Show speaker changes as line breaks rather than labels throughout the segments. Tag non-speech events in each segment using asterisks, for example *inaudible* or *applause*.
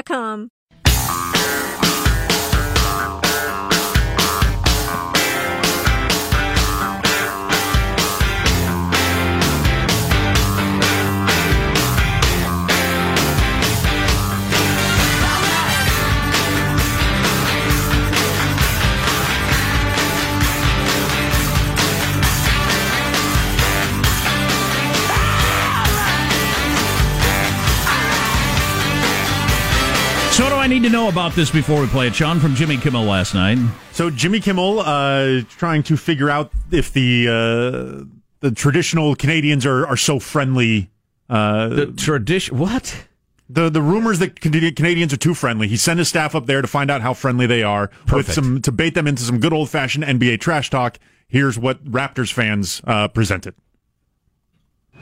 So, need to know about this before we play it, Sean? From Jimmy Kimmel last night.
So Jimmy Kimmel uh, trying to figure out if the uh, the traditional Canadians are, are so friendly. Uh,
The tradition. What?
the the rumors that Canadians are too friendly. He sent his staff up there to find out how friendly they are with some to bait them into some good old fashioned NBA trash talk. Here's what Raptors fans uh, presented.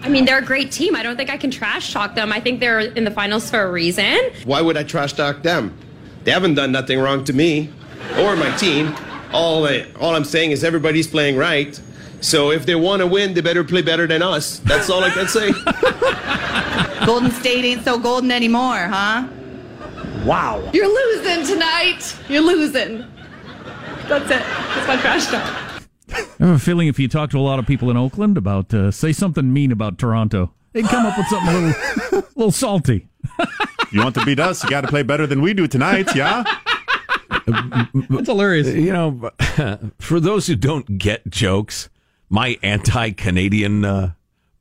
I mean, they're a great team. I don't think I can trash talk them. I think they're in the finals for a reason.
Why would I trash talk them? They haven't done nothing wrong to me or my team. All I, all I'm saying is everybody's playing right. So if they want to win, they better play better than us. That's all I can say. *laughs*
Golden State ain't so golden anymore, huh?
Wow.
You're losing tonight. You're losing. That's it. That's my trash talk.
I have a feeling if you talk to a lot of people in Oakland about, uh, say something mean about Toronto, they'd come up with something a little, a little salty. *laughs*
You want to beat us? You got to play better than we do tonight, yeah. *laughs*
It's hilarious.
You know, *laughs* for those who don't get jokes, my anti-Canadian uh,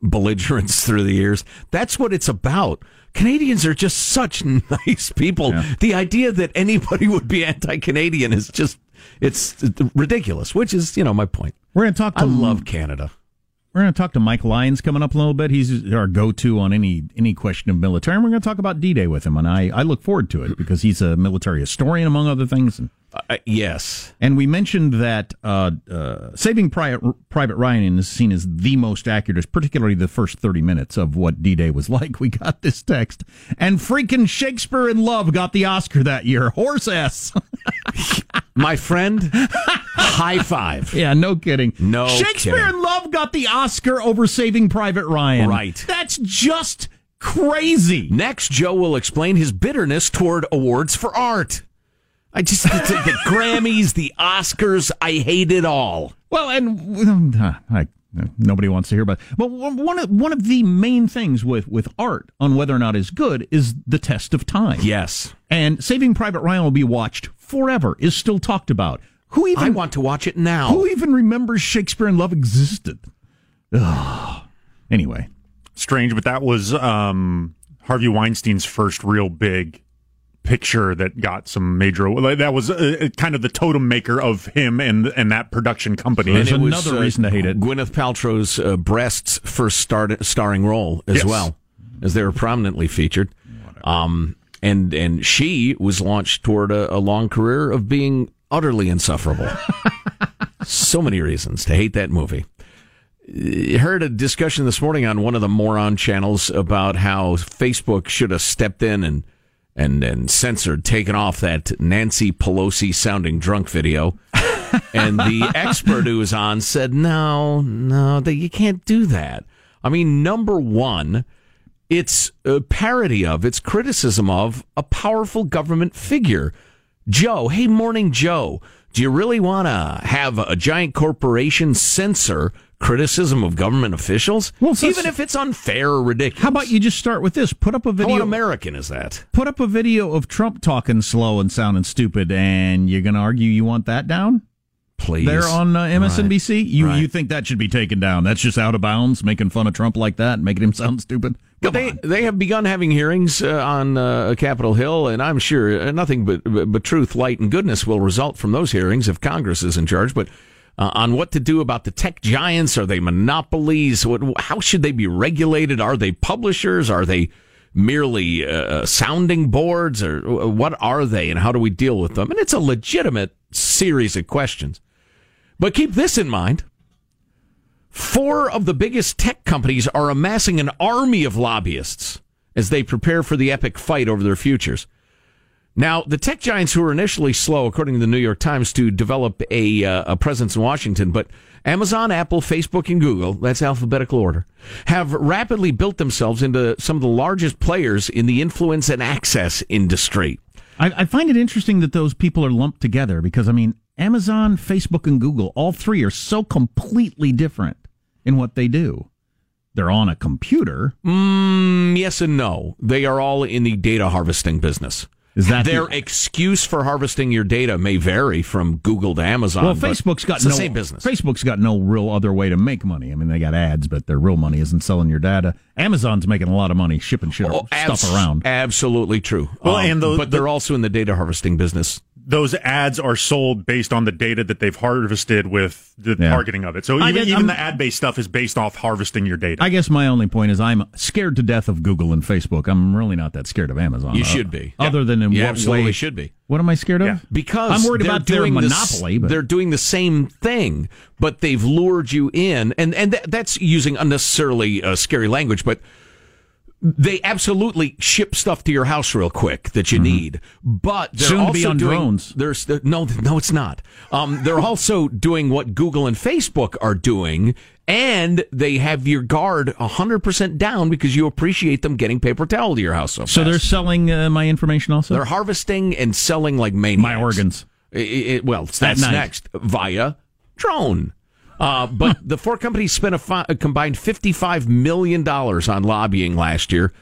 belligerence through the years, that's what it's about. Canadians are just such nice people.
Yeah.
The idea that anybody would be anti-Canadian is just it's ridiculous, which is, you know, my point.
We're going to talk to
I love Canada.
We're going to talk to Mike Lyons coming up a little bit. He's our go-to on any any question of military. And we're going to talk about D-Day with him, and I, I look forward to it because he's a military historian among other things. And,
Uh, yes.
and we mentioned that uh, uh, Saving Private, Private Ryan is seen as the most accurate, particularly the first thirty minutes of what D-Day was *laughs* like. We got this text, and freaking Shakespeare in Love got the Oscar that year. Horse ass. *laughs*
My friend, high five. *laughs*
yeah, no kidding.
No
Shakespeare
kidding.
in Love got the Oscar over Saving Private Ryan.
Right.
That's just crazy.
Next, Joe will explain his bitterness toward awards for art. I just the, the Grammys, the Oscars, I hate it all.
Well, and uh, I, nobody wants to hear about. It. But one of one of the main things with with art on whether or not it's good is the test of time.
Yes,
and Saving Private Ryan will be watched forever. Is still talked about. Who even
I want to watch it now.
Who even remembers Shakespeare in Love existed? Ugh. Anyway,
strange, but that was um, Harvey Weinstein's first real big picture that got some major. That was uh, kind of the totem maker of him and and that production company.
There's
and
another
was, uh,
reason to hate it.
Gwyneth Paltrow's uh, breasts first start, starring role as
Yes.
well, as they were prominently featured. Um, and and she was launched toward a, a long career of being utterly insufferable. *laughs* so many reasons to hate that movie. I heard a discussion this morning on one of the moron channels about how Facebook should have stepped in and and and censored, taken off that Nancy Pelosi sounding drunk video. and the *laughs* expert who was on said, "No, no, that you can't do that." I mean, number one, it's a parody of, it's criticism of a powerful government figure. Joe, hey, morning, Joe. Do you really want to have a giant corporation censor criticism of government officials,
Well,
even if it's unfair or ridiculous?
How about you just start with this? Put up a video.
un-American is that?
Put up a video of Trump talking slow and sounding stupid, and you're going to argue you want that down?
Please,
There on uh, MSNBC, you
Right.
you think that should be taken down? That's just out of bounds, making fun of Trump like that, making him *laughs* sound stupid.
But they they have begun having hearings uh, on uh, Capitol Hill, and I'm sure uh, nothing but, but but truth, light, and goodness will result from those hearings if Congress is in charge. But uh, on what to do about the tech giants, are they monopolies? What, how should they be regulated? Are they publishers? Are they merely uh, sounding boards, or uh, what are they, and how do we deal with them? And it's a legitimate series of questions. But keep this in mind. Four of the biggest tech companies are amassing an army of lobbyists as they prepare for the epic fight over their futures. Now, the tech giants who were initially slow, according to the New York Times, to develop a, uh, a presence in Washington, but Amazon, Apple, Facebook, and Google, that's alphabetical order, have rapidly built themselves into some of the largest players in the influence and access industry.
I, I find it interesting that those people are lumped together because, I mean, Amazon, Facebook, and Google, all three are so completely different in what they do. They're on a computer.
Mm, yes and no. They are all in the data harvesting business.
Is that
their
the-
excuse for harvesting your data may vary from Google to Amazon.
well, Facebook's got no
the same business.
Facebook's got no real other way to make money. I mean, they got ads, but their real money isn't selling your data. Amazon's making a lot of money shipping shit
Oh,
stuff
abs-
around.
Absolutely true.
Well,
Um,
and the-
but they're also in the data harvesting business.
Those ads are sold based on the data that they've harvested with the
Yeah.
targeting of it. So even,
guess
even the ad based stuff is based off harvesting your data.
I guess my only point is I'm scared to death of Google and Facebook. I'm really not that scared of Amazon.
You
Uh,
should be.
Other than in
You
what
absolutely
way?
should be.
What am I scared of?
Yeah.
Because
I'm worried about their
doing the s-
monopoly. but
they're doing the same thing, but they've lured you in, and and th- that's using unnecessarily uh, scary language, but. They absolutely ship stuff to your house real quick that you need, but they're
Mm-hmm. Soon
also
be on
doing,
drones.
There's no, no, it's not. Um, they're also doing what Google and Facebook are doing, and they have your guard hundred percent down because you appreciate them getting paper towel to your house. So,
so they're selling uh, my information also.
They're harvesting and selling like maniacs.
my organs.
I- I- well, that's next via drone. Uh, but *laughs* the four companies spent a, fi- a combined $55 million on lobbying last year,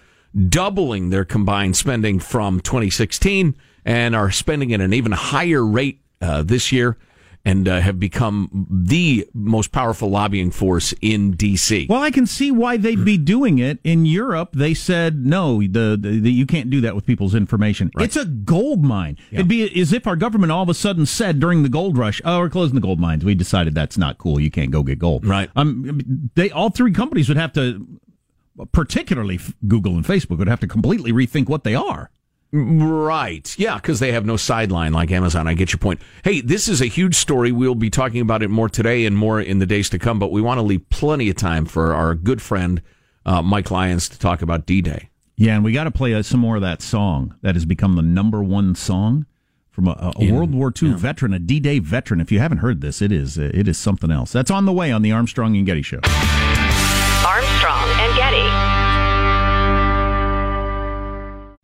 doubling their combined spending from 2016, and are spending at an even higher rate uh, this year and uh, have become the most powerful lobbying force in D.C.
Well, I can see why they'd be doing it. In Europe, they said no, the, the, the you can't do that with people's information. It's a gold mine. It'd be as if our government all of a sudden said during the gold rush, "Oh, we're closing the gold mines. We decided that's not cool. You can't go get gold."
Right.
Um, they all three companies would have to, particularly Google and Facebook, would have to completely rethink what they are.
Right. Yeah, because they have no sideline like Amazon. I get your point. Hey, this is a huge story. We'll be talking about it more today and more in the days to come, but we want to leave plenty of time for our good friend uh, Mike Lyons to talk about D Day.
Yeah, and we got to play uh, some more of that song that has become the number one song from a, a World War II veteran, a D-Day veteran. If you haven't heard this, it is uh, it is something else. That's on the way on the Armstrong and Getty Show.
Armstrong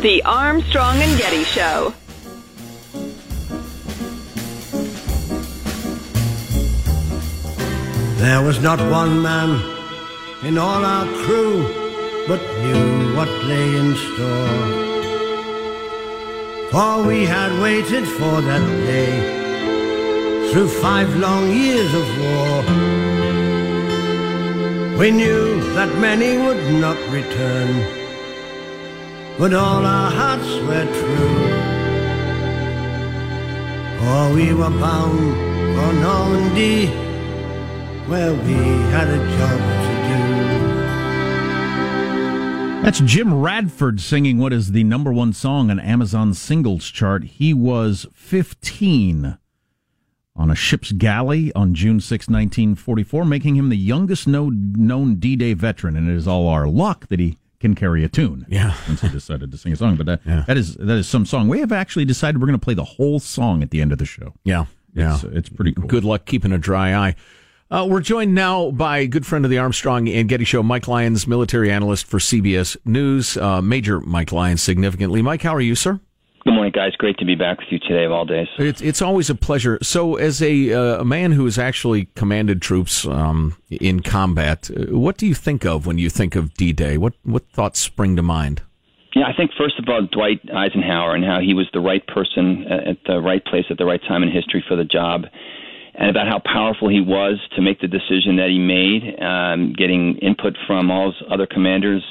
The Armstrong and Getty Show.
There was not one man in all our crew but knew what lay in store. For we had waited for that day through five long years of war. We knew that many would not return, but all our hearts were true. For we were bound for Normandy, where we had a job to do.
That's Jim Radford singing what is the number one song on Amazon singles chart. He was 15 on a ship's galley on June 6, 1944, making him the youngest known D Day veteran. And it is all our luck that he can carry a tune.
Yeah.
Since he decided to sing a song. But that, yeah. that is that is some song. We have actually decided we're going to play the whole song at the end of the show.
Yeah. Yeah.
It's, it's pretty cool.
Good luck keeping a dry eye. Uh, we're joined now by a good friend of the Armstrong and Getty Show, Mike Lyons, military analyst for CBS News. Uh, Major Mike Lyons, significantly. Mike, how are you, sir?
Good morning, guys. Great to be back with you today of all days.
It's it's always a pleasure. So, as a uh, a man who has actually commanded troops um, in combat, uh, what do you think of when you think of D Day? What what thoughts spring to mind?
Yeah, I think first of all Dwight Eisenhower and how he was the right person at the right place at the right time in history for the job and about how powerful he was to make the decision that he made, um, getting input from all his other commanders.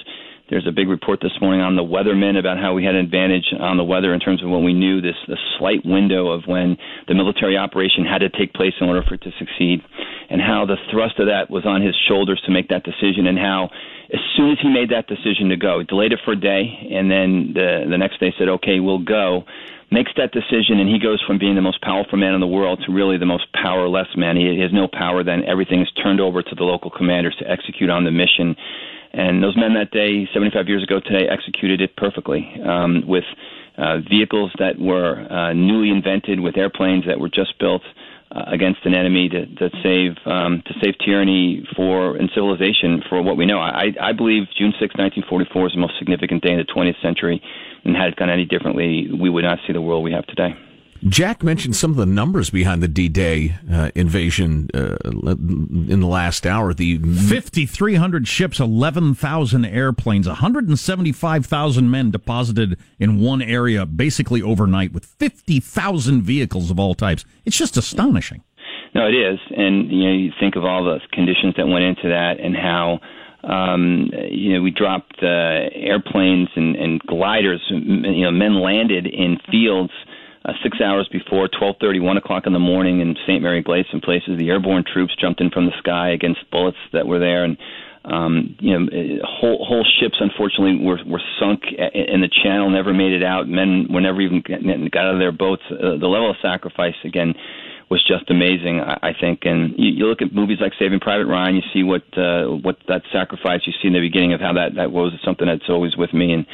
There's a big report this morning on the weathermen about how we had an advantage on the weather in terms of when we knew this, this slight window of when the military operation had to take place in order for it to succeed, and how the thrust of that was on his shoulders to make that decision, and how as soon as he made that decision to go, delayed it for a day, and then the the next day said, "Okay, we'll go." makes that decision, and he goes from being the most powerful man in the world to really the most powerless man. He has no power. Then everything is turned over to the local commanders to execute on the mission. And those men that day, 75 years ago today, executed it perfectly um, with uh, vehicles that were uh, newly invented, with airplanes that were just built. Uh, against an enemy to, to save um, to save tyranny for and civilization for what we know. I, I believe June 6, 1944 is the most significant day in the 20th century and had it gone any differently, we would not see the world we have today.
Jack mentioned some of the numbers behind the D-Day uh, invasion uh, in the last hour. The
5,300 ships, 11,000 airplanes, 175,000 men deposited in one area basically overnight with 50,000 vehicles of all types. It's just astonishing.
No, it is, and you know, you think of all the conditions that went into that, and how um, you know, we dropped uh, airplanes and, and gliders. You know, men landed in fields uh, six hours before, 12:30, 1 o'clock in the morning in St. Mary Place and places. The airborne troops jumped in from the sky against bullets that were there, and um, you know, whole whole ships unfortunately were were sunk in the channel, never made it out. Men were never even got out of their boats. Uh, the level of sacrifice again was just amazing, I, I think. And you, you look at movies like Saving Private Ryan, you see what uh, what that sacrifice you see in the beginning of how that that was something that's always with me. And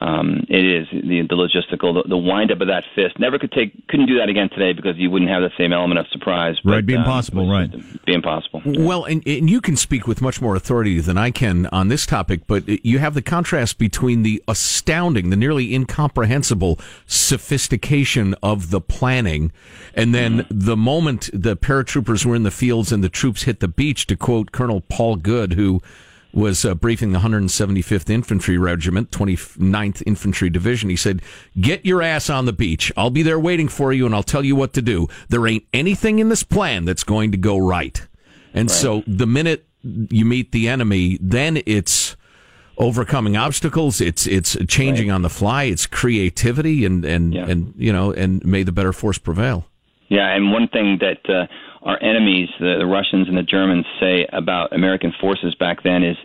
um, it is the, the logistical, the, the wind up of that fist. Never could take, couldn't do that again today because you wouldn't have the same element of surprise.
But, right, be um, impossible. Um,
right, be impossible.
Well, and, and you can speak with much more authority than I can on this topic, but you have the contrast between the astounding, the nearly incomprehensible sophistication of the planning, and then mm-hmm. the moment the paratroopers were in the fields and the troops hit the beach. To quote Colonel Paul Goode, who was uh, briefing the 175th Infantry Regiment, 29th Infantry Division. He said, Get your ass on the beach. I'll be there waiting for you and I'll tell you what to do. There ain't anything in this plan that's going to go right. And right. so the minute you meet the enemy, then it's overcoming obstacles. It's it's changing right. on the fly. It's creativity and and yeah. and you know and may the better force prevail.
Yeah, and one thing that uh, our enemies, the, the Russians and the Germans, say about American forces back then is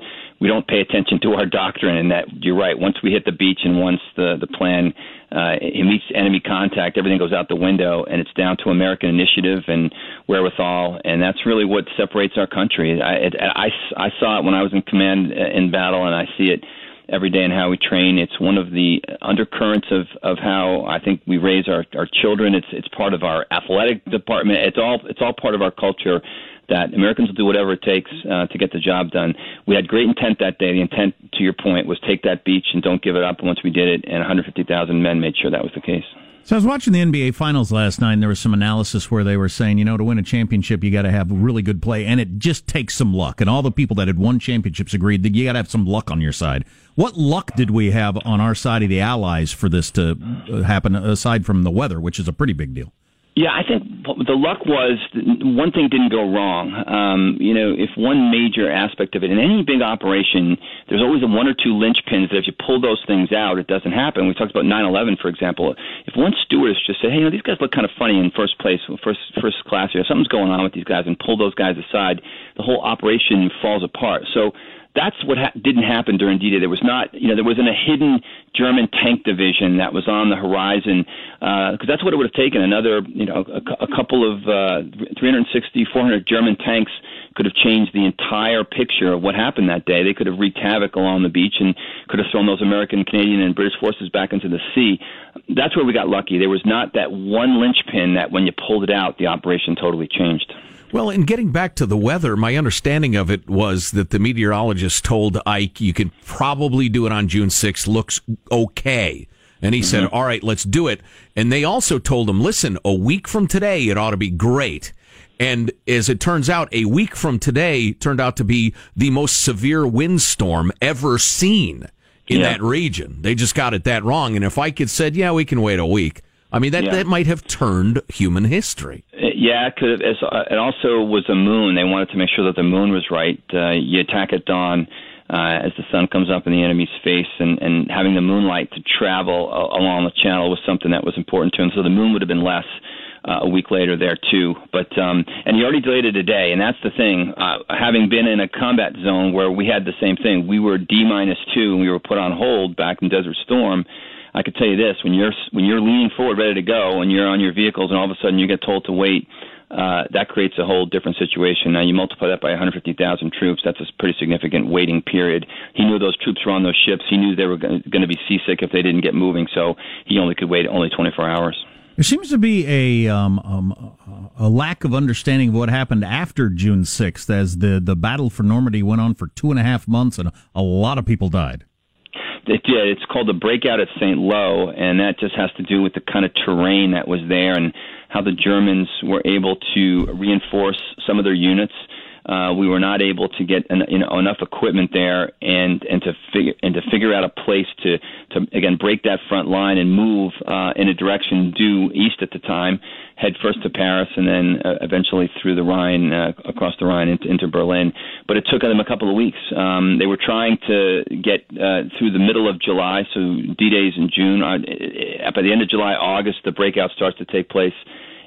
we don't pay attention to our doctrine. And that you're right. Once we hit the beach and once the the plan uh, it meets enemy contact, everything goes out the window, and it's down to American initiative and wherewithal, and that's really what separates our country. I, it, I, I saw it when I was in command uh, in battle, and I see it every day in how we train. It's one of the undercurrents of, of how I think we raise our, our children. It's it's part of our athletic department. It's all it's all part of our culture that Americans will do whatever it takes uh, to get the job done. We had great intent that day. The intent, to your point, was take that beach and don't give it up. And once we did it, and 150,000 men made sure that was the case.
So I was watching the NBA Finals last night, and there was some analysis where they were saying, you know, to win a championship, you got to have really good play, and it just takes some luck. And all the people that had won championships agreed that you got to have some luck on your side. What luck did we have on our side of the Allies for this to uh, happen, aside from the weather, which is a pretty big deal?
Yeah, I think the luck was one thing didn't go wrong. Um, you know, if one major aspect of it in any big operation, there's always a one or two linchpins that if you pull those things out, it doesn't happen. We talked about 9/11, for example. If one stewardess just said, "Hey, you know, these guys look kind of funny in first place, first first class here. Something's going on with these guys," and pull those guys aside, the whole operation falls apart. So that's what ha- didn't happen during D-Day. There was not, you know, there wasn't a hidden German tank division that was on the horizon because uh, that's what it would have taken. Another, you know, a, a couple of uh, 360, 400 German tanks could have changed the entire picture of what happened that day. They could have wreaked havoc along the beach and could have thrown those American, Canadian, and British forces back into the sea. That's where we got lucky. There was not that one linchpin that when you pulled it out, the operation totally changed.
Well, in getting back to the weather, my understanding of it was that the meteorologist told Ike you could probably do it on June 6th, looks okay. And he mm-hmm. said, all right, let's do it. And they also told him, listen, a week from today, it ought to be great. And as it turns out, a week from today turned out to be the most severe windstorm ever seen in yeah. that region. They just got it that wrong. And if Ike had said, yeah, we can wait a week, I mean, that, yeah. that might have turned human history.
Uh, yeah, it could have. Uh, it also was the moon. They wanted to make sure that the moon was right. Uh, you attack at dawn uh, as the sun comes up in the enemy's face, and, and having the moonlight to travel uh, along the channel was something that was important to him. So the moon would have been less. Uh, a week later there too. But um, and he already delayed it a day, and that's the thing. Uh, having been in a combat zone where we had the same thing, we were D minus two, and we were put on hold back in Desert Storm. I could tell you this: when you're when you're leaning forward, ready to go, and you're on your vehicles, and all of a sudden you get told to wait, uh, that creates a whole different situation. Now you multiply that by 150,000 troops. That's a pretty significant waiting period. He knew those troops were on those ships. He knew they were going to be seasick if they didn't get moving. So he only could wait only 24 hours.
There seems to be a um, um, a lack of understanding of what happened after June 6th, as the the battle for Normandy went on for two and a half months, and a lot of people died
it did. It's called the breakout at St. Lo, and that just has to do with the kind of terrain that was there and how the Germans were able to reinforce some of their units. Uh, we were not able to get en- you know, enough equipment there and and to figure and to figure out a place to to again break that front line and move uh, in a direction due east at the time head first to Paris and then uh, eventually through the Rhine, uh, across the Rhine into, into Berlin. But it took them a couple of weeks. Um, they were trying to get uh, through the middle of July, so D-Days in June. Uh, by the end of July, August, the breakout starts to take place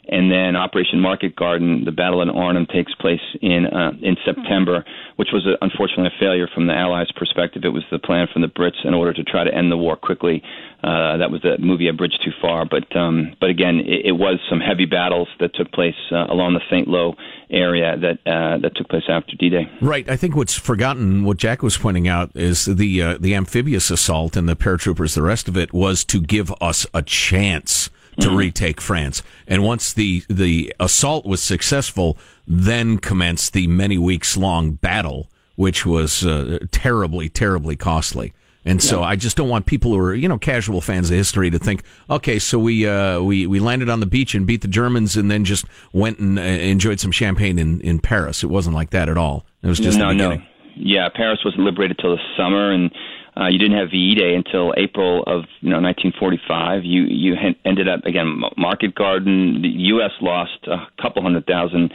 and then Operation Market Garden, the Battle in Arnhem, takes place in uh, in September, which was a, unfortunately a failure from the Allies' perspective. It was the plan from the Brits in order to try to end the war quickly. Uh, that was the movie A Bridge Too Far, but um, but again, it, it was some heavy battles that took place uh, along the Saint Lo area that uh, that took place after D-Day.
Right. I think what's forgotten, what Jack was pointing out, is the uh, the amphibious assault and the paratroopers. The rest of it was to give us a chance to mm-hmm. retake France. And once the the assault was successful, then commenced the many weeks long battle, which was uh, terribly, terribly costly. And so I just don't want people who are, you know, casual fans of history to think, okay, so we uh, we we landed on the beach and beat the Germans and then just went and uh, enjoyed some champagne in in Paris. It wasn't like that at all. It was just
no, no. Yeah, Paris wasn't liberated till the summer, and uh, you didn't have VE Day until April of you know 1945. You you ended up again Market Garden. The U.S. lost a couple hundred thousand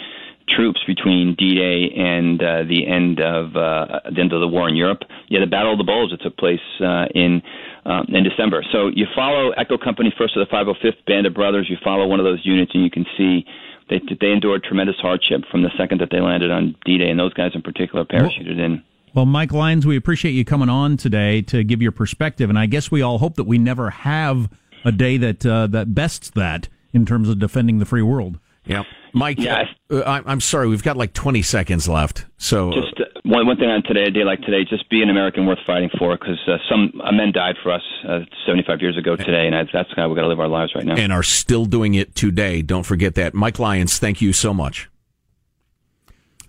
troops between D-Day and uh, the end of uh, the end of the war in Europe. Yeah, the Battle of the Bulge that took place uh, in um, in December. So you follow Echo Company first of the 505th Band of Brothers. You follow one of those units, and you can see they they endured tremendous hardship from the second that they landed on D-Day, and those guys in particular parachuted in.
Well, Mike Lyons, we appreciate you coming on today to give your perspective, and I guess we all hope that we never have a day that uh, that bests that in terms of defending the free world.
Yeah, Mike. Yeah. Uh, I, I'm sorry, we've got like 20 seconds left. So
Just uh, one one thing on today, a day like today, just be an American worth fighting for, because uh, some uh, men died for us uh, 75 years ago today, and that's how we got to live our lives right now.
and are still doing it today. Don't forget that. Mike Lyons, thank you so much.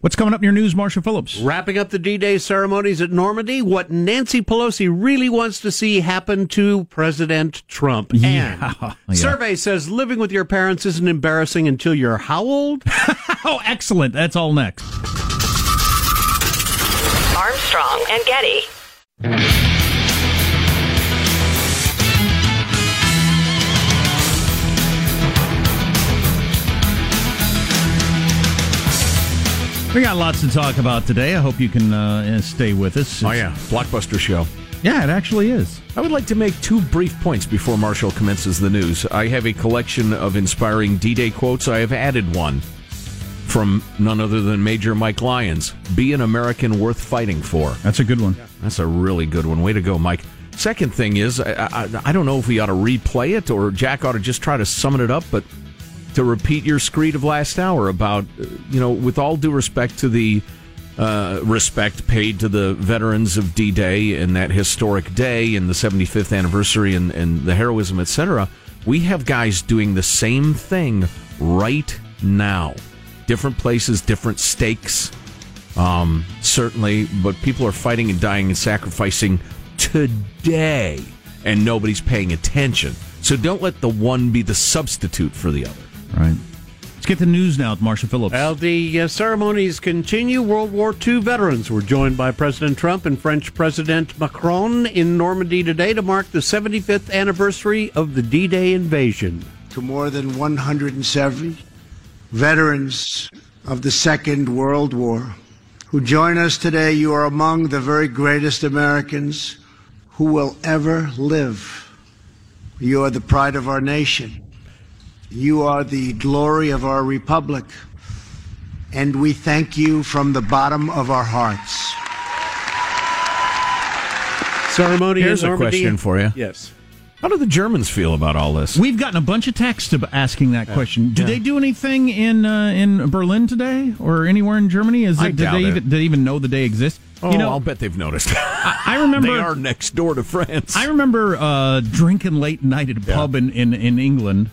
What's coming up in your news, Marshall Phillips?
Wrapping up the D Day ceremonies at Normandy, what Nancy Pelosi really wants to see happen to President Trump.
Yeah.
And *laughs*
Yeah.
survey says living with your parents isn't embarrassing until you're how old? *laughs*
oh, excellent. That's all next.
Armstrong and Getty.
We got lots to talk about today. I hope you can uh, stay with us.
Oh, yeah. Blockbuster show.
Yeah, it actually is.
I would like to make two brief points before Marshall commences the news. I have a collection of inspiring D Day quotes. I have added one from none other than Major Mike Lyons Be an American worth fighting for.
That's a good one.
That's a really good one. Way to go, Mike. Second thing is, I, I, I don't know if we ought to replay it or Jack ought to just try to summon it up, but to repeat your screed of last hour about, uh, you know, with all due respect to the uh, respect paid to the veterans of D Day and that historic day and the 75th anniversary and, and the heroism, etc., we have guys doing the same thing right now. Different places, different stakes, um, certainly, but people are fighting and dying and sacrificing today, and nobody's paying attention. So don't let the one be the substitute for the other.
Right. Let's get the news now with Marshall Phillips.
Well, the uh, ceremonies continue. World War II veterans were joined by President Trump and French President Macron in Normandy today to mark the 75th anniversary of the D Day invasion.
to more than 170 veterans of the Second World War who join us today. You are among the very greatest Americans who will ever live. You are the pride of our nation. You are the glory of our republic. And we thank you from the bottom of our hearts.
Ceremony
Here's a
Normandy.
question for you.
Yes.
How do the Germans feel about all this?
We've gotten a bunch of texts asking that question. Did
Yeah.
they do anything in uh, in Berlin today or anywhere in Germany? Is
I
it, did
doubt
they
it.
even did they even know the day exists?
Oh,
you know,
I'll bet they've noticed.
I remember *laughs*
they are next door to France.
I remember uh, drinking late night at a pub in, in, in England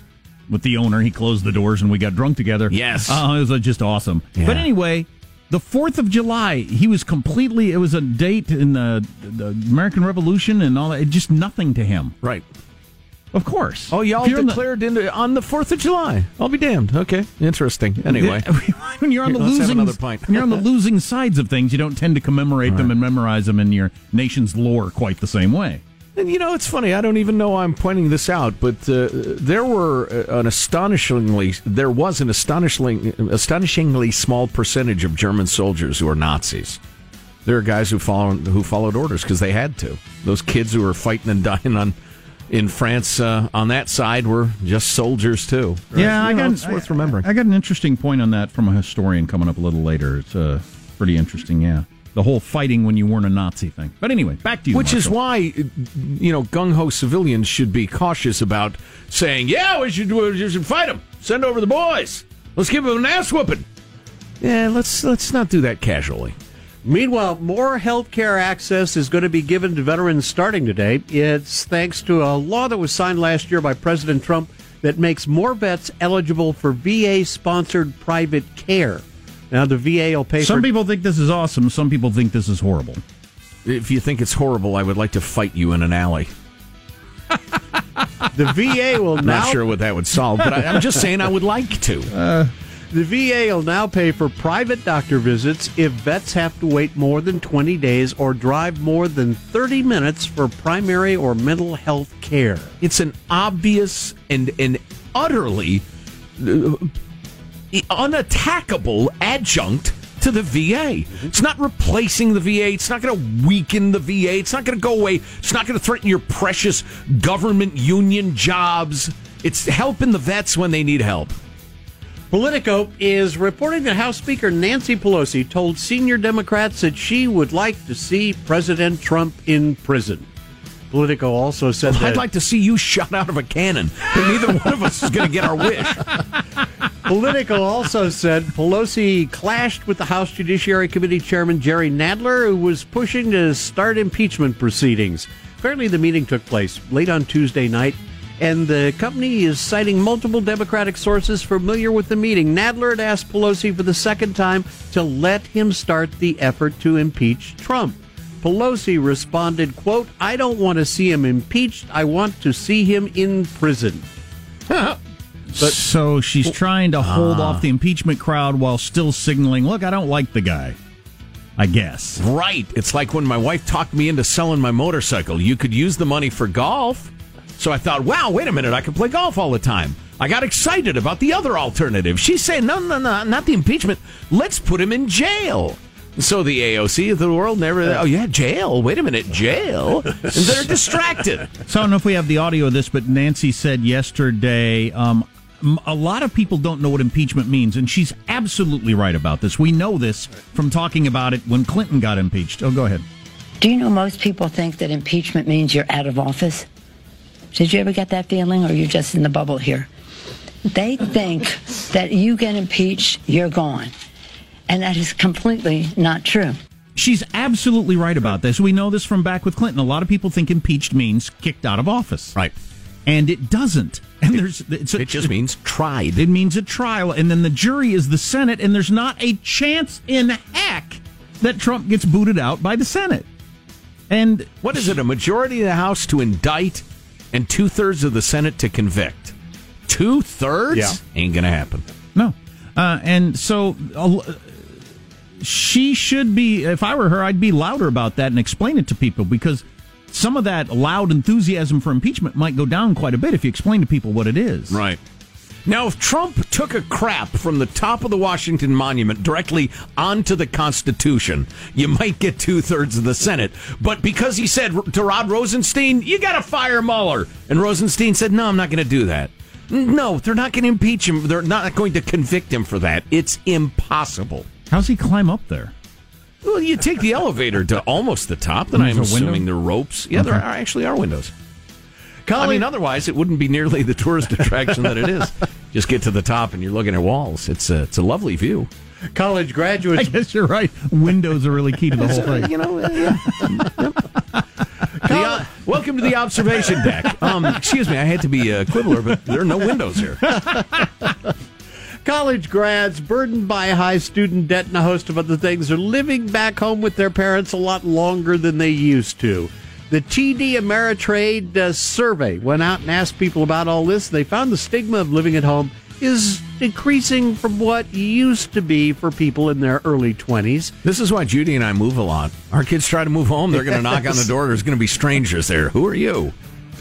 with the owner. He closed the doors and we got drunk together.
Yes.
Uh, it was uh, just awesome.
Yeah.
But anyway, the 4th of July, he was completely, it was a date in the, the American Revolution and all that. It, just nothing to him.
right.
Of course.
Oh, y'all
you're on the-
declared into, on the 4th of July. I'll be damned. Okay. Interesting. Anyway. *laughs*
when you're on the losing when you're on the *laughs* losing sides of things, you don't tend to commemorate them and memorize them in your nation's lore quite the same way.
And you know, it's funny. I don't even know I'm pointing this out, but uh, there were uh, an astonishingly there was an astonishingly astonishingly small percentage of German soldiers who are Nazis. There are guys who followed who followed orders because they had to. Those kids who were fighting and dying on in France uh, on that side were just soldiers too.
Yeah, I
You know,
got
it's worth
I-
remembering.
I got an interesting point on that from a historian coming up a little later. It's uh, pretty interesting. Yeah, the whole fighting when you weren't a Nazi thing. But anyway, back to you.
Which is why, you know, gung ho civilians should be cautious about saying, "Yeah, we should we should fight them. Send over the boys. Let's give them an ass whooping." Yeah, let's let's not do that casually.
Meanwhile, more health care access is going to be given to veterans starting today. It's thanks to a law that was signed last year by President Trump that makes more vets eligible for VA sponsored private care. Now, the VA will pay
Some
for.
people think this is awesome. Some people think this is horrible.
If you think it's horrible, I would like to fight you in an alley.
the VA will now.
not sure what that would solve, but I, I'm just saying I would like to.
The VA will now pay for private doctor visits if vets have to wait more than 20 days or drive more than 30 minutes for primary or mental health care.
It's an obvious and and utterly uh, unattackable adjunct to the VA. It's not replacing the VA. It's not going to weaken the VA. It's not going to go away. It's not going to threaten your precious government union jobs. It's helping the vets when they need help.
Politico is reporting that House Speaker Nancy Pelosi told senior Democrats that she would like to see President Trump in prison. Politico also said
Well,
that
I'd like to see you shot out of a cannon, but neither one of us is going to get our wish. *laughs*
Politico also said Pelosi clashed with the House Judiciary Committee Chairman Jerry Nadler, who was pushing to start impeachment proceedings. Apparently, the meeting took place late on Tuesday night, and the company is citing multiple Democratic sources familiar with the meeting. Nadler had asked Pelosi for the second time to let him start the effort to impeach Trump. Pelosi responded, quote, I don't want to see him impeached. I want to see him in prison. *laughs*
but, so she's trying to hold
Ah.
off the impeachment crowd while still signaling, "Look, I don't like the guy." I guess.
Right. It's like when my wife talked me into selling my motorcycle. You could use the money for golf. So I thought, wow, wait a minute, I could play golf all the time. I got excited about the other alternative. She's saying, no, no, no, not the impeachment. Let's put him in jail. So the AOC of the world never, oh, yeah, jail. Wait a minute, jail. *laughs* And they're distracted.
So I don't know if we have the audio of this, but Nancy said yesterday, um, m- a lot of people don't know what impeachment means, and she's absolutely right about this. We know this from talking about it when Clinton got impeached. Oh, go ahead.
Do you know most people think that impeachment means you're out of office? Did you ever get that feeling, or are you just in the bubble here? They think that you get impeached, you're gone. And that is completely not true.
She's absolutely right about this. We know this from back with Clinton. A lot of people think impeached means kicked out of office.
Right.
And it doesn't. And there's it's a,
It just means tried.
It means a trial, and then the jury is the Senate, and there's not a chance in heck that Trump gets booted out by the Senate. And
What is it? A majority of the House to indict and two thirds of the Senate to convict. Two thirds?
Yeah.
Ain't going to happen.
No. Uh, and so uh, she should be, if I were her, I'd be louder about that and explain it to people because some of that loud enthusiasm for impeachment might go down quite a bit if you explain to people what it is.
Right. Now, if Trump took a crap from the top of the Washington Monument directly onto the Constitution, you might get two thirds of the Senate. But because he said to Rod Rosenstein, you got to fire Mueller, and Rosenstein said, no, I'm not going to do that. No, they're not going to impeach him. They're not going to convict him for that. It's impossible.
How's he climb up there?
Well, you take the *laughs* elevator to almost the top, then
There's
I'm
a window?
assuming there are ropes. Yeah, there are, actually are windows. I mean, otherwise it wouldn't be nearly the tourist *laughs* attraction that it is. Just get to the top and you're looking at walls. It's a, it's a lovely view.
College graduates.
I guess you're right. Windows are really key to the whole *laughs* thing.
You know, uh, yeah. The, uh, welcome to the observation deck. Um, excuse me, I had to be a quibbler, but there are no windows here.
College grads burdened by high student debt and a host of other things are living back home with their parents a lot longer than they used to. The TD Ameritrade uh, survey went out and asked people about all this. They found the stigma of living at home is increasing from what used to be for people in their early 20s.
This is why Judy and I move a lot. Our kids try to move home. They're going *laughs* to knock on the door. There's going to be strangers there. Who are you?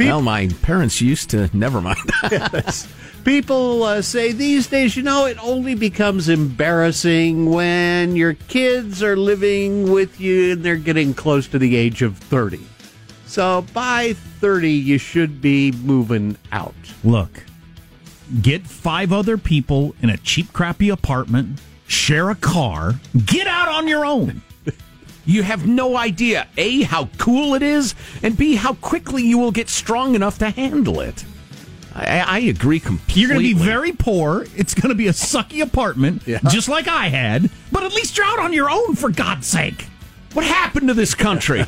Well, my parents used to. *laughs* Never mind. *laughs*
People uh, say these days, you know, it only becomes embarrassing when your kids are living with you and they're getting close to the age of 30. So by 30, you should be moving out.
Look, get five other people in a cheap, crappy apartment, share a car, get out on your own.
You have no idea, A, how cool it is, and B, how quickly you will get strong enough to handle it. I, I agree completely.
You're going to be very poor. It's going to be a sucky apartment, just like I had, but at least you're out on your own, for God's sake.
What happened to this country?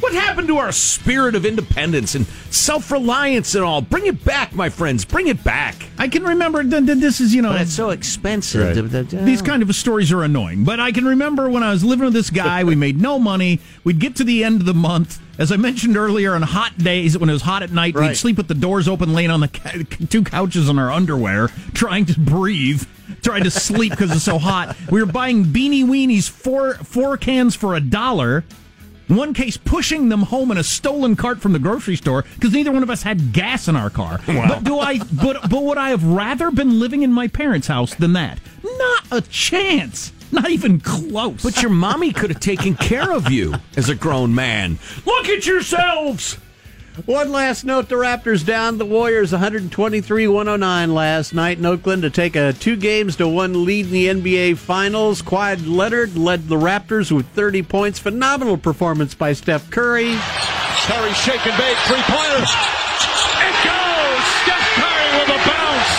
what happened to our spirit of independence and self reliance and all? Bring it back, my friends. Bring it back.
I can remember th- th- this is, you know.
But it's so expensive.
Uh, These kind of stories are annoying, but I can remember when I was living with this guy, we made no money. We'd get to the end of the month. As I mentioned earlier, on hot days, when it was hot at night, we'd sleep with the doors open, laying on the ca- two couches in our underwear, trying to breathe, trying to sleep because it's so hot. We were buying beanie weenies, four, four cans for a dollar. One case, pushing them home in a stolen cart from the grocery store because neither one of us had gas in our car. But do I? But but would I have rather been living in my parents' house than that? Not a chance. Not even close.
But your mommy could have taken care of you as a grown man. Look at yourselves.
One last note: the Raptors down the Warriors 123-109 last night in Oakland to take a two games to one lead in the NBA Finals. Kawhi Leonard led the Raptors with 30 points. Phenomenal performance by Steph Curry.
Curry shake and bake three pointers. It goes. Steph Curry with a bounce,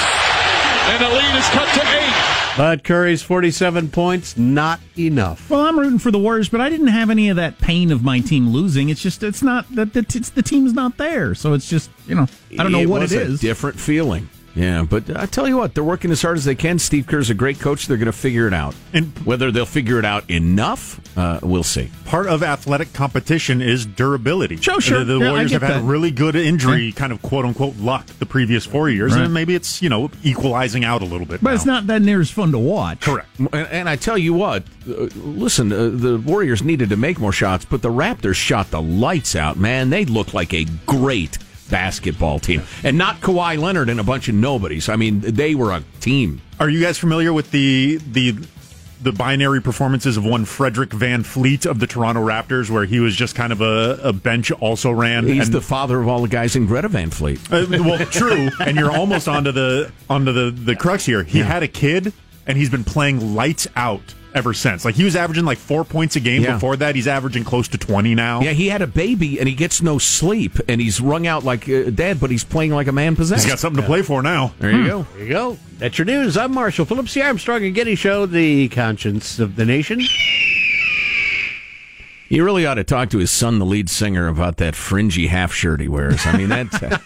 and the lead is cut to eight.
But Curry's 47 points, not enough.
Well, I'm rooting for the Warriors, but I didn't have any of that pain of my team losing. It's just it's not that the, it's the team's not there, so it's just you know I don't know
it
what it is.
different feeling. Yeah, but I tell you what, they're working as hard as they can. Steve Kerr's a great coach. They're going to figure it out. And whether they'll figure it out enough, uh, we'll see.
Part of athletic competition is durability.
Sure, sure.
The, the
Yeah,
Warriors
get
have had
that.
really good injury, kind of quote unquote luck the previous four years,
Right.
and maybe it's you know equalizing out a little bit.
but
now.
it's not that near as fun to watch.
Correct.
And, and I tell you what, uh, listen, uh, the Warriors needed to make more shots, but the Raptors shot the lights out, man. They look like a great basketball team. And not Kawhi Leonard and a bunch of nobodies. I mean, they were a team.
Are you guys familiar with the the the binary performances of one Frederick VanVleet of the Toronto Raptors, where he was just kind of a, a bench also ran?
He's the father of all the guys in Greta Van Fleet.
Uh, well, true, and you're almost onto the onto the the crux here. He had a kid, and he's been playing lights out ever since. Like he was averaging like four points a game
Yeah.
before that. He's averaging close to twenty now.
Yeah, he had a baby and he gets no sleep and he's wrung out like uh, dead, but he's playing like a man possessed.
He's got something to play for now.
There you go.
There you go. That's your news. I'm Marshall Phillips, the Armstrong and Getty Show, the conscience of the nation.
He really ought to talk to his son, the lead singer, about that fringy half shirt he wears. I mean, that. uh,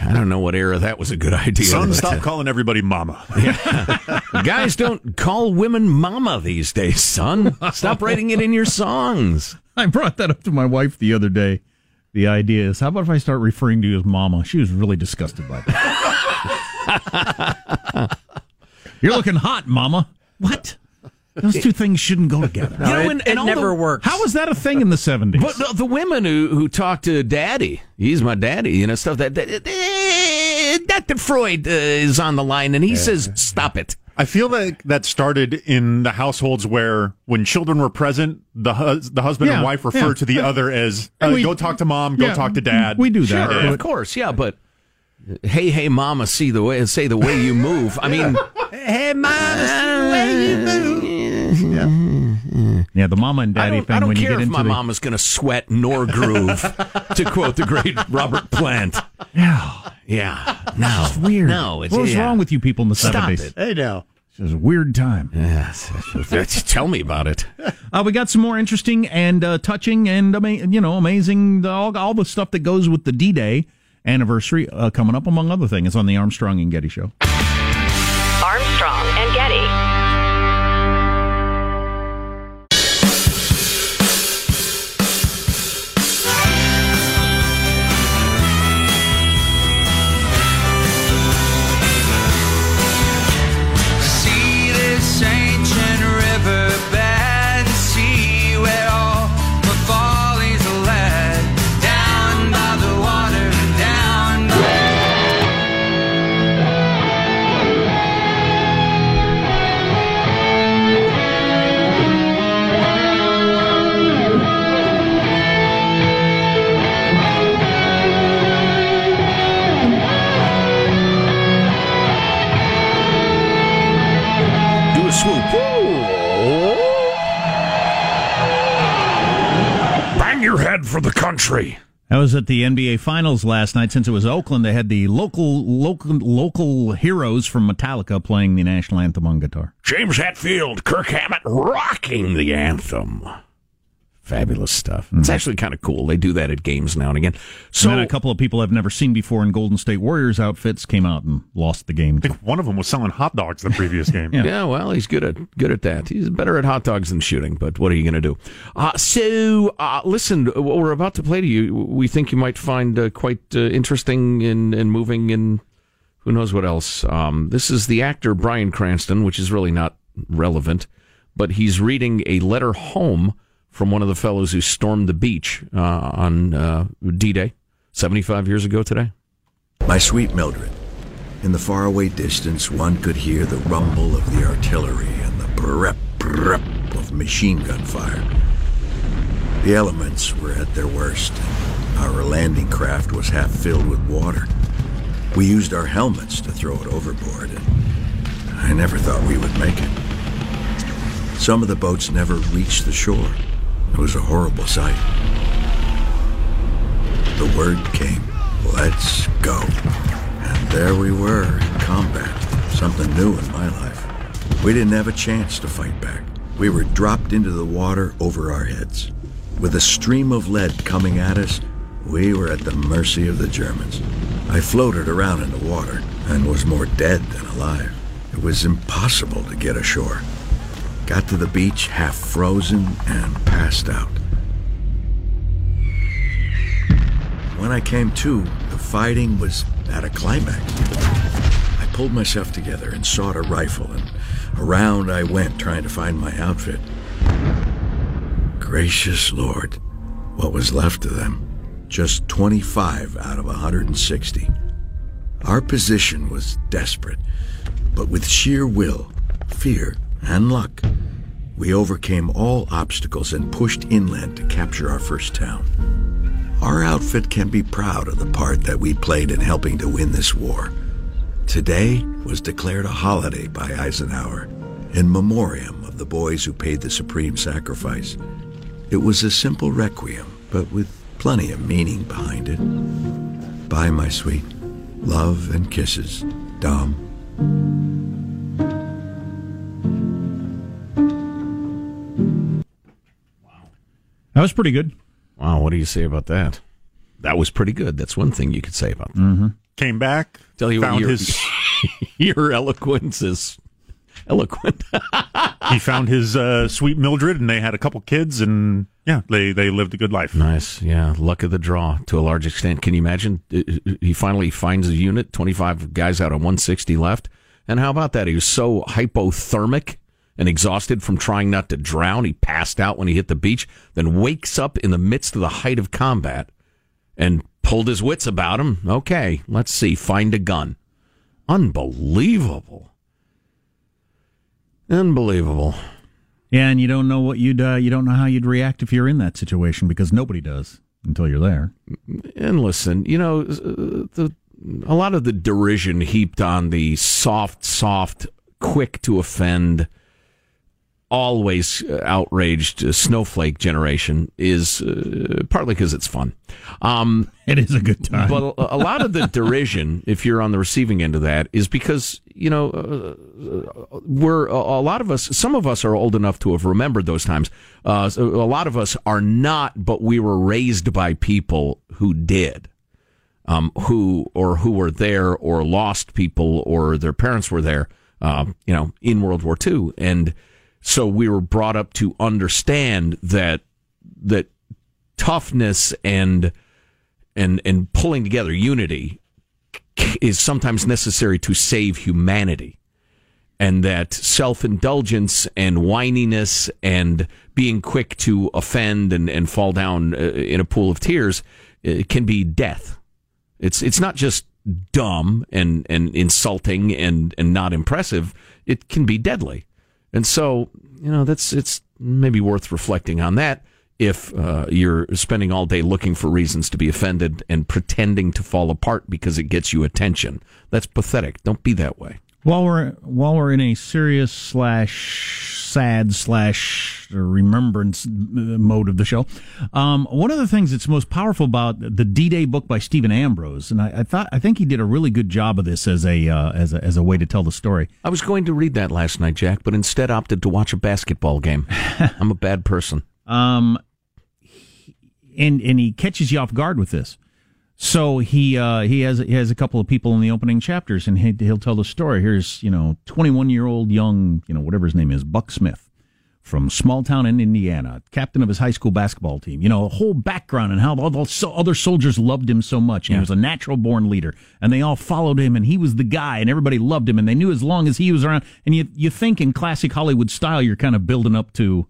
I don't know what era that was a good idea.
Son,
but,
stop
uh,
calling everybody mama. Yeah. *laughs*
Guys don't call women mama these days, son. Stop writing it in your songs.
I brought that up to my wife the other day. The idea is, how about if I start referring to you as Mama? She was really disgusted by that. *laughs* You're looking hot, Mama. What? Those two things shouldn't go together.
No, it- it never
the-
works.
How was that a thing in the 70s?
But the, the women who, who talk to daddy, he's my daddy, you know, stuff that. that Dr. Freud uh, is on the line and he says, stop it.
I feel that that started in the households where, when children were present, the hus- the husband and wife refer
yeah.
to the other as uh,
we-
"go talk to mom," "go talk to dad."
we do that.
Sure, of course, yeah, but hey, hey, mama, see the way, say the way you move. I mean, *laughs*
Hey, mama, see the way you move.
Yeah, the mama and daddy thing
I don't
when you
care
get
if
into
my
the,
mama's going to sweat nor groove, *laughs* to quote the great Robert Plant.
Yeah,
Yeah, no,
it's weird.
No, it's
what was
yeah.
wrong with you people in the
Stop
70s?
it.
Hey, now.
It was a weird time.
Yes, *laughs* tell me about it.
Uh, we got some more interesting and uh, touching and ama- you know amazing all, all the stuff that goes with the D-Day anniversary uh, coming up among other things on the Armstrong and Getty show.
Country.
I was at the NBA Finals last night. Since it was Oakland, they had the local local local heroes from Metallica playing the national anthem on guitar.
James Hetfield, Kirk Hammett rocking the anthem. Fabulous stuff. It's actually kind of cool. They do that at games now and again. So
and then a couple of people I've never seen before in Golden State Warriors outfits came out and lost the game.
I think one of them was selling hot dogs the previous *laughs* game.
Yeah. well, he's good at good at that. He's better at hot dogs than shooting. But what are you going to do? Uh, so, uh, listen, what we're about to play to you, we think you might find uh, quite uh, interesting and, and moving, and who knows what else. Um, this is the actor Bryan Cranston, which is really not relevant, but he's reading a letter home from one of the fellows who stormed the beach uh, on uh, D-Day, seventy-five years ago today.
My sweet Mildred, in the faraway distance, one could hear the rumble of the artillery and the brep brep of machine gun fire. The elements were at their worst, Our landing craft was half filled with water. We used our helmets to throw it overboard, and I never thought we would make it. Some of the boats never reached the shore. It was a horrible sight. The word came, let's go. And there we were in combat, something new in my life. We didn't have a chance to fight back. We were dropped into the water over our heads. With a stream of lead coming at us, we were at the mercy of the Germans. I floated around in the water and was more dead than alive. It was impossible to get ashore. Got to the beach half frozen and passed out. When I came to, the fighting was at a climax. I pulled myself together and sought a rifle, and around I went trying to find my outfit. Gracious Lord, what was left of them? Just 25 out of 160. Our position was desperate, but with sheer will, fear, and luck, we overcame all obstacles and pushed inland to capture our first town. Our outfit can be proud of the part that we played in helping to win this war. Today was declared a holiday by Eisenhower in memoriam of the boys who paid the supreme sacrifice. It was a simple requiem, but with plenty of meaning behind it. Bye, my sweet. Love and kisses, Dom.
That was pretty good.
Wow, what do you say about that? That was pretty good. That's one thing you could say about that.
Mm-hmm.
Came back,
Tell you
found
what, your,
his *laughs*
your eloquence is eloquent. *laughs*
he found his uh, sweet Mildred, and they had a couple kids, and yeah, they they lived a good life.
Nice, yeah. Luck of the draw to a large extent. Can you imagine? Uh, He finally finds a unit, 25 guys out of 160 left. And how about that? He was so hypothermic and exhausted from trying not to drown. He passed out when he hit the beach, then wakes up in the midst of the height of combat and pulled his wits about him. Okay, let's see. Find a gun. Unbelievable. Unbelievable.
Yeah, and you don't know what you'd uh, you don't know how you'd react if you're in that situation because nobody does until you're there.
And listen, you know, uh, the a lot of the derision heaped on the soft, soft, quick to offend, always outraged uh, snowflake generation is uh, partly because it's fun. Um,
it is a good time,
but a, a lot of the *laughs* derision, if you're on the receiving end of that, is because you know uh, we're a, a lot of us. Some of us are old enough to have remembered those times. Uh, so a lot of us are not, but we were raised by people who did um, who or who were there or lost people or their parents were there, uh, you know, in World War II, and so we were brought up to understand that that toughness and and and pulling together unity is sometimes necessary to save humanity and that self-indulgence and whininess and being quick to offend and, and fall down uh, in a pool of tears uh, can be death it's it's not just dumb and, and insulting and, and not impressive. It can be deadly. And so, you know, that's it's maybe worth reflecting on that if uh, you're spending all day looking for reasons to be offended and pretending to fall apart because it gets you attention. That's pathetic. Don't be that way.
While we're while we're in a serious slash sad slash remembrance mode of the show, um, one of the things that's most powerful about the D Day book by Stephen Ambrose, and I, I, thought I think he did a really good job of this as a uh, as a as a way to tell the story.
I was going to read that last night, Jack, but instead opted to watch a basketball game. *laughs* I'm a bad person.
Um, and and he catches you off guard with this. So he uh, he has he has a couple of people in the opening chapters, and he, he'll tell the story. Here's you know twenty one year old young you know whatever his name is Buck Smith from small town in Indiana, captain of his high school basketball team. You know a whole background and how all the other soldiers loved him so much. And yeah. He was a natural born leader, and they all followed him, and he was the guy, and everybody loved him, and they knew as long as he was around. And you you think in classic Hollywood style, you're kind of building up to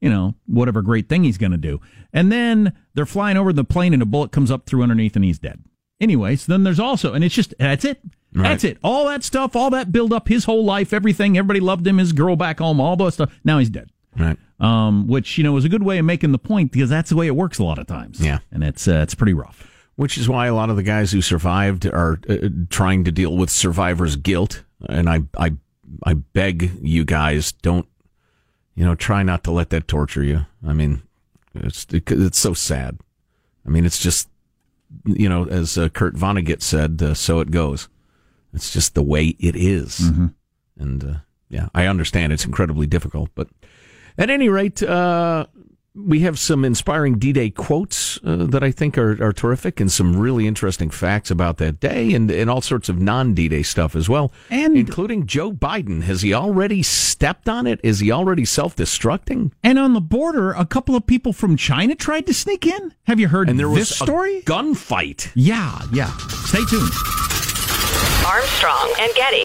you know, whatever great thing he's going to do. And then they're flying over the plane and a bullet comes up through underneath and he's dead. Anyways, then there's also, and it's just, that's it. Right. That's it. All that stuff, all that build up, his whole life, everything, everybody loved him, his girl back home, all that stuff. Now he's dead.
Right.
Um, which you know is a good way of making the point because that's the way it works a lot of times.
Yeah.
and it's uh, it's pretty rough.
Which is why a lot of the guys who survived are uh, trying to deal with survivor's guilt. And I, I, I beg you guys, don't, you know, try not to let that torture you. I mean, it's it's so sad. I mean, it's just, you know, as uh, Kurt Vonnegut said, uh, so it goes. It's just the way it is.
Mm-hmm.
And uh, yeah, I understand it's incredibly difficult, but at any rate, uh, we have some inspiring D-Day quotes uh, that I think are, are terrific, and some really interesting facts about that day, and, and all sorts of non-D-Day stuff as well,
and
including Joe Biden. Has he already stepped on it? Is he already self-destructing?
And on the border, a couple of people from China tried to sneak in. Have you heard
And there
this
was a
story?
gunfight.
Yeah, yeah. Stay tuned.
Armstrong and Getty.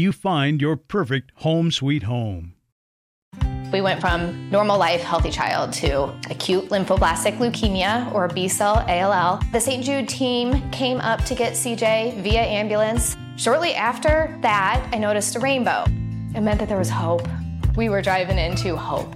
you find your perfect home sweet home.
We went from normal life, healthy child to acute lymphoblastic leukemia or B cell ALL. The St. Jude team came up to get CJ via ambulance. Shortly after that, I noticed a rainbow. It meant that there was hope. We were driving into hope.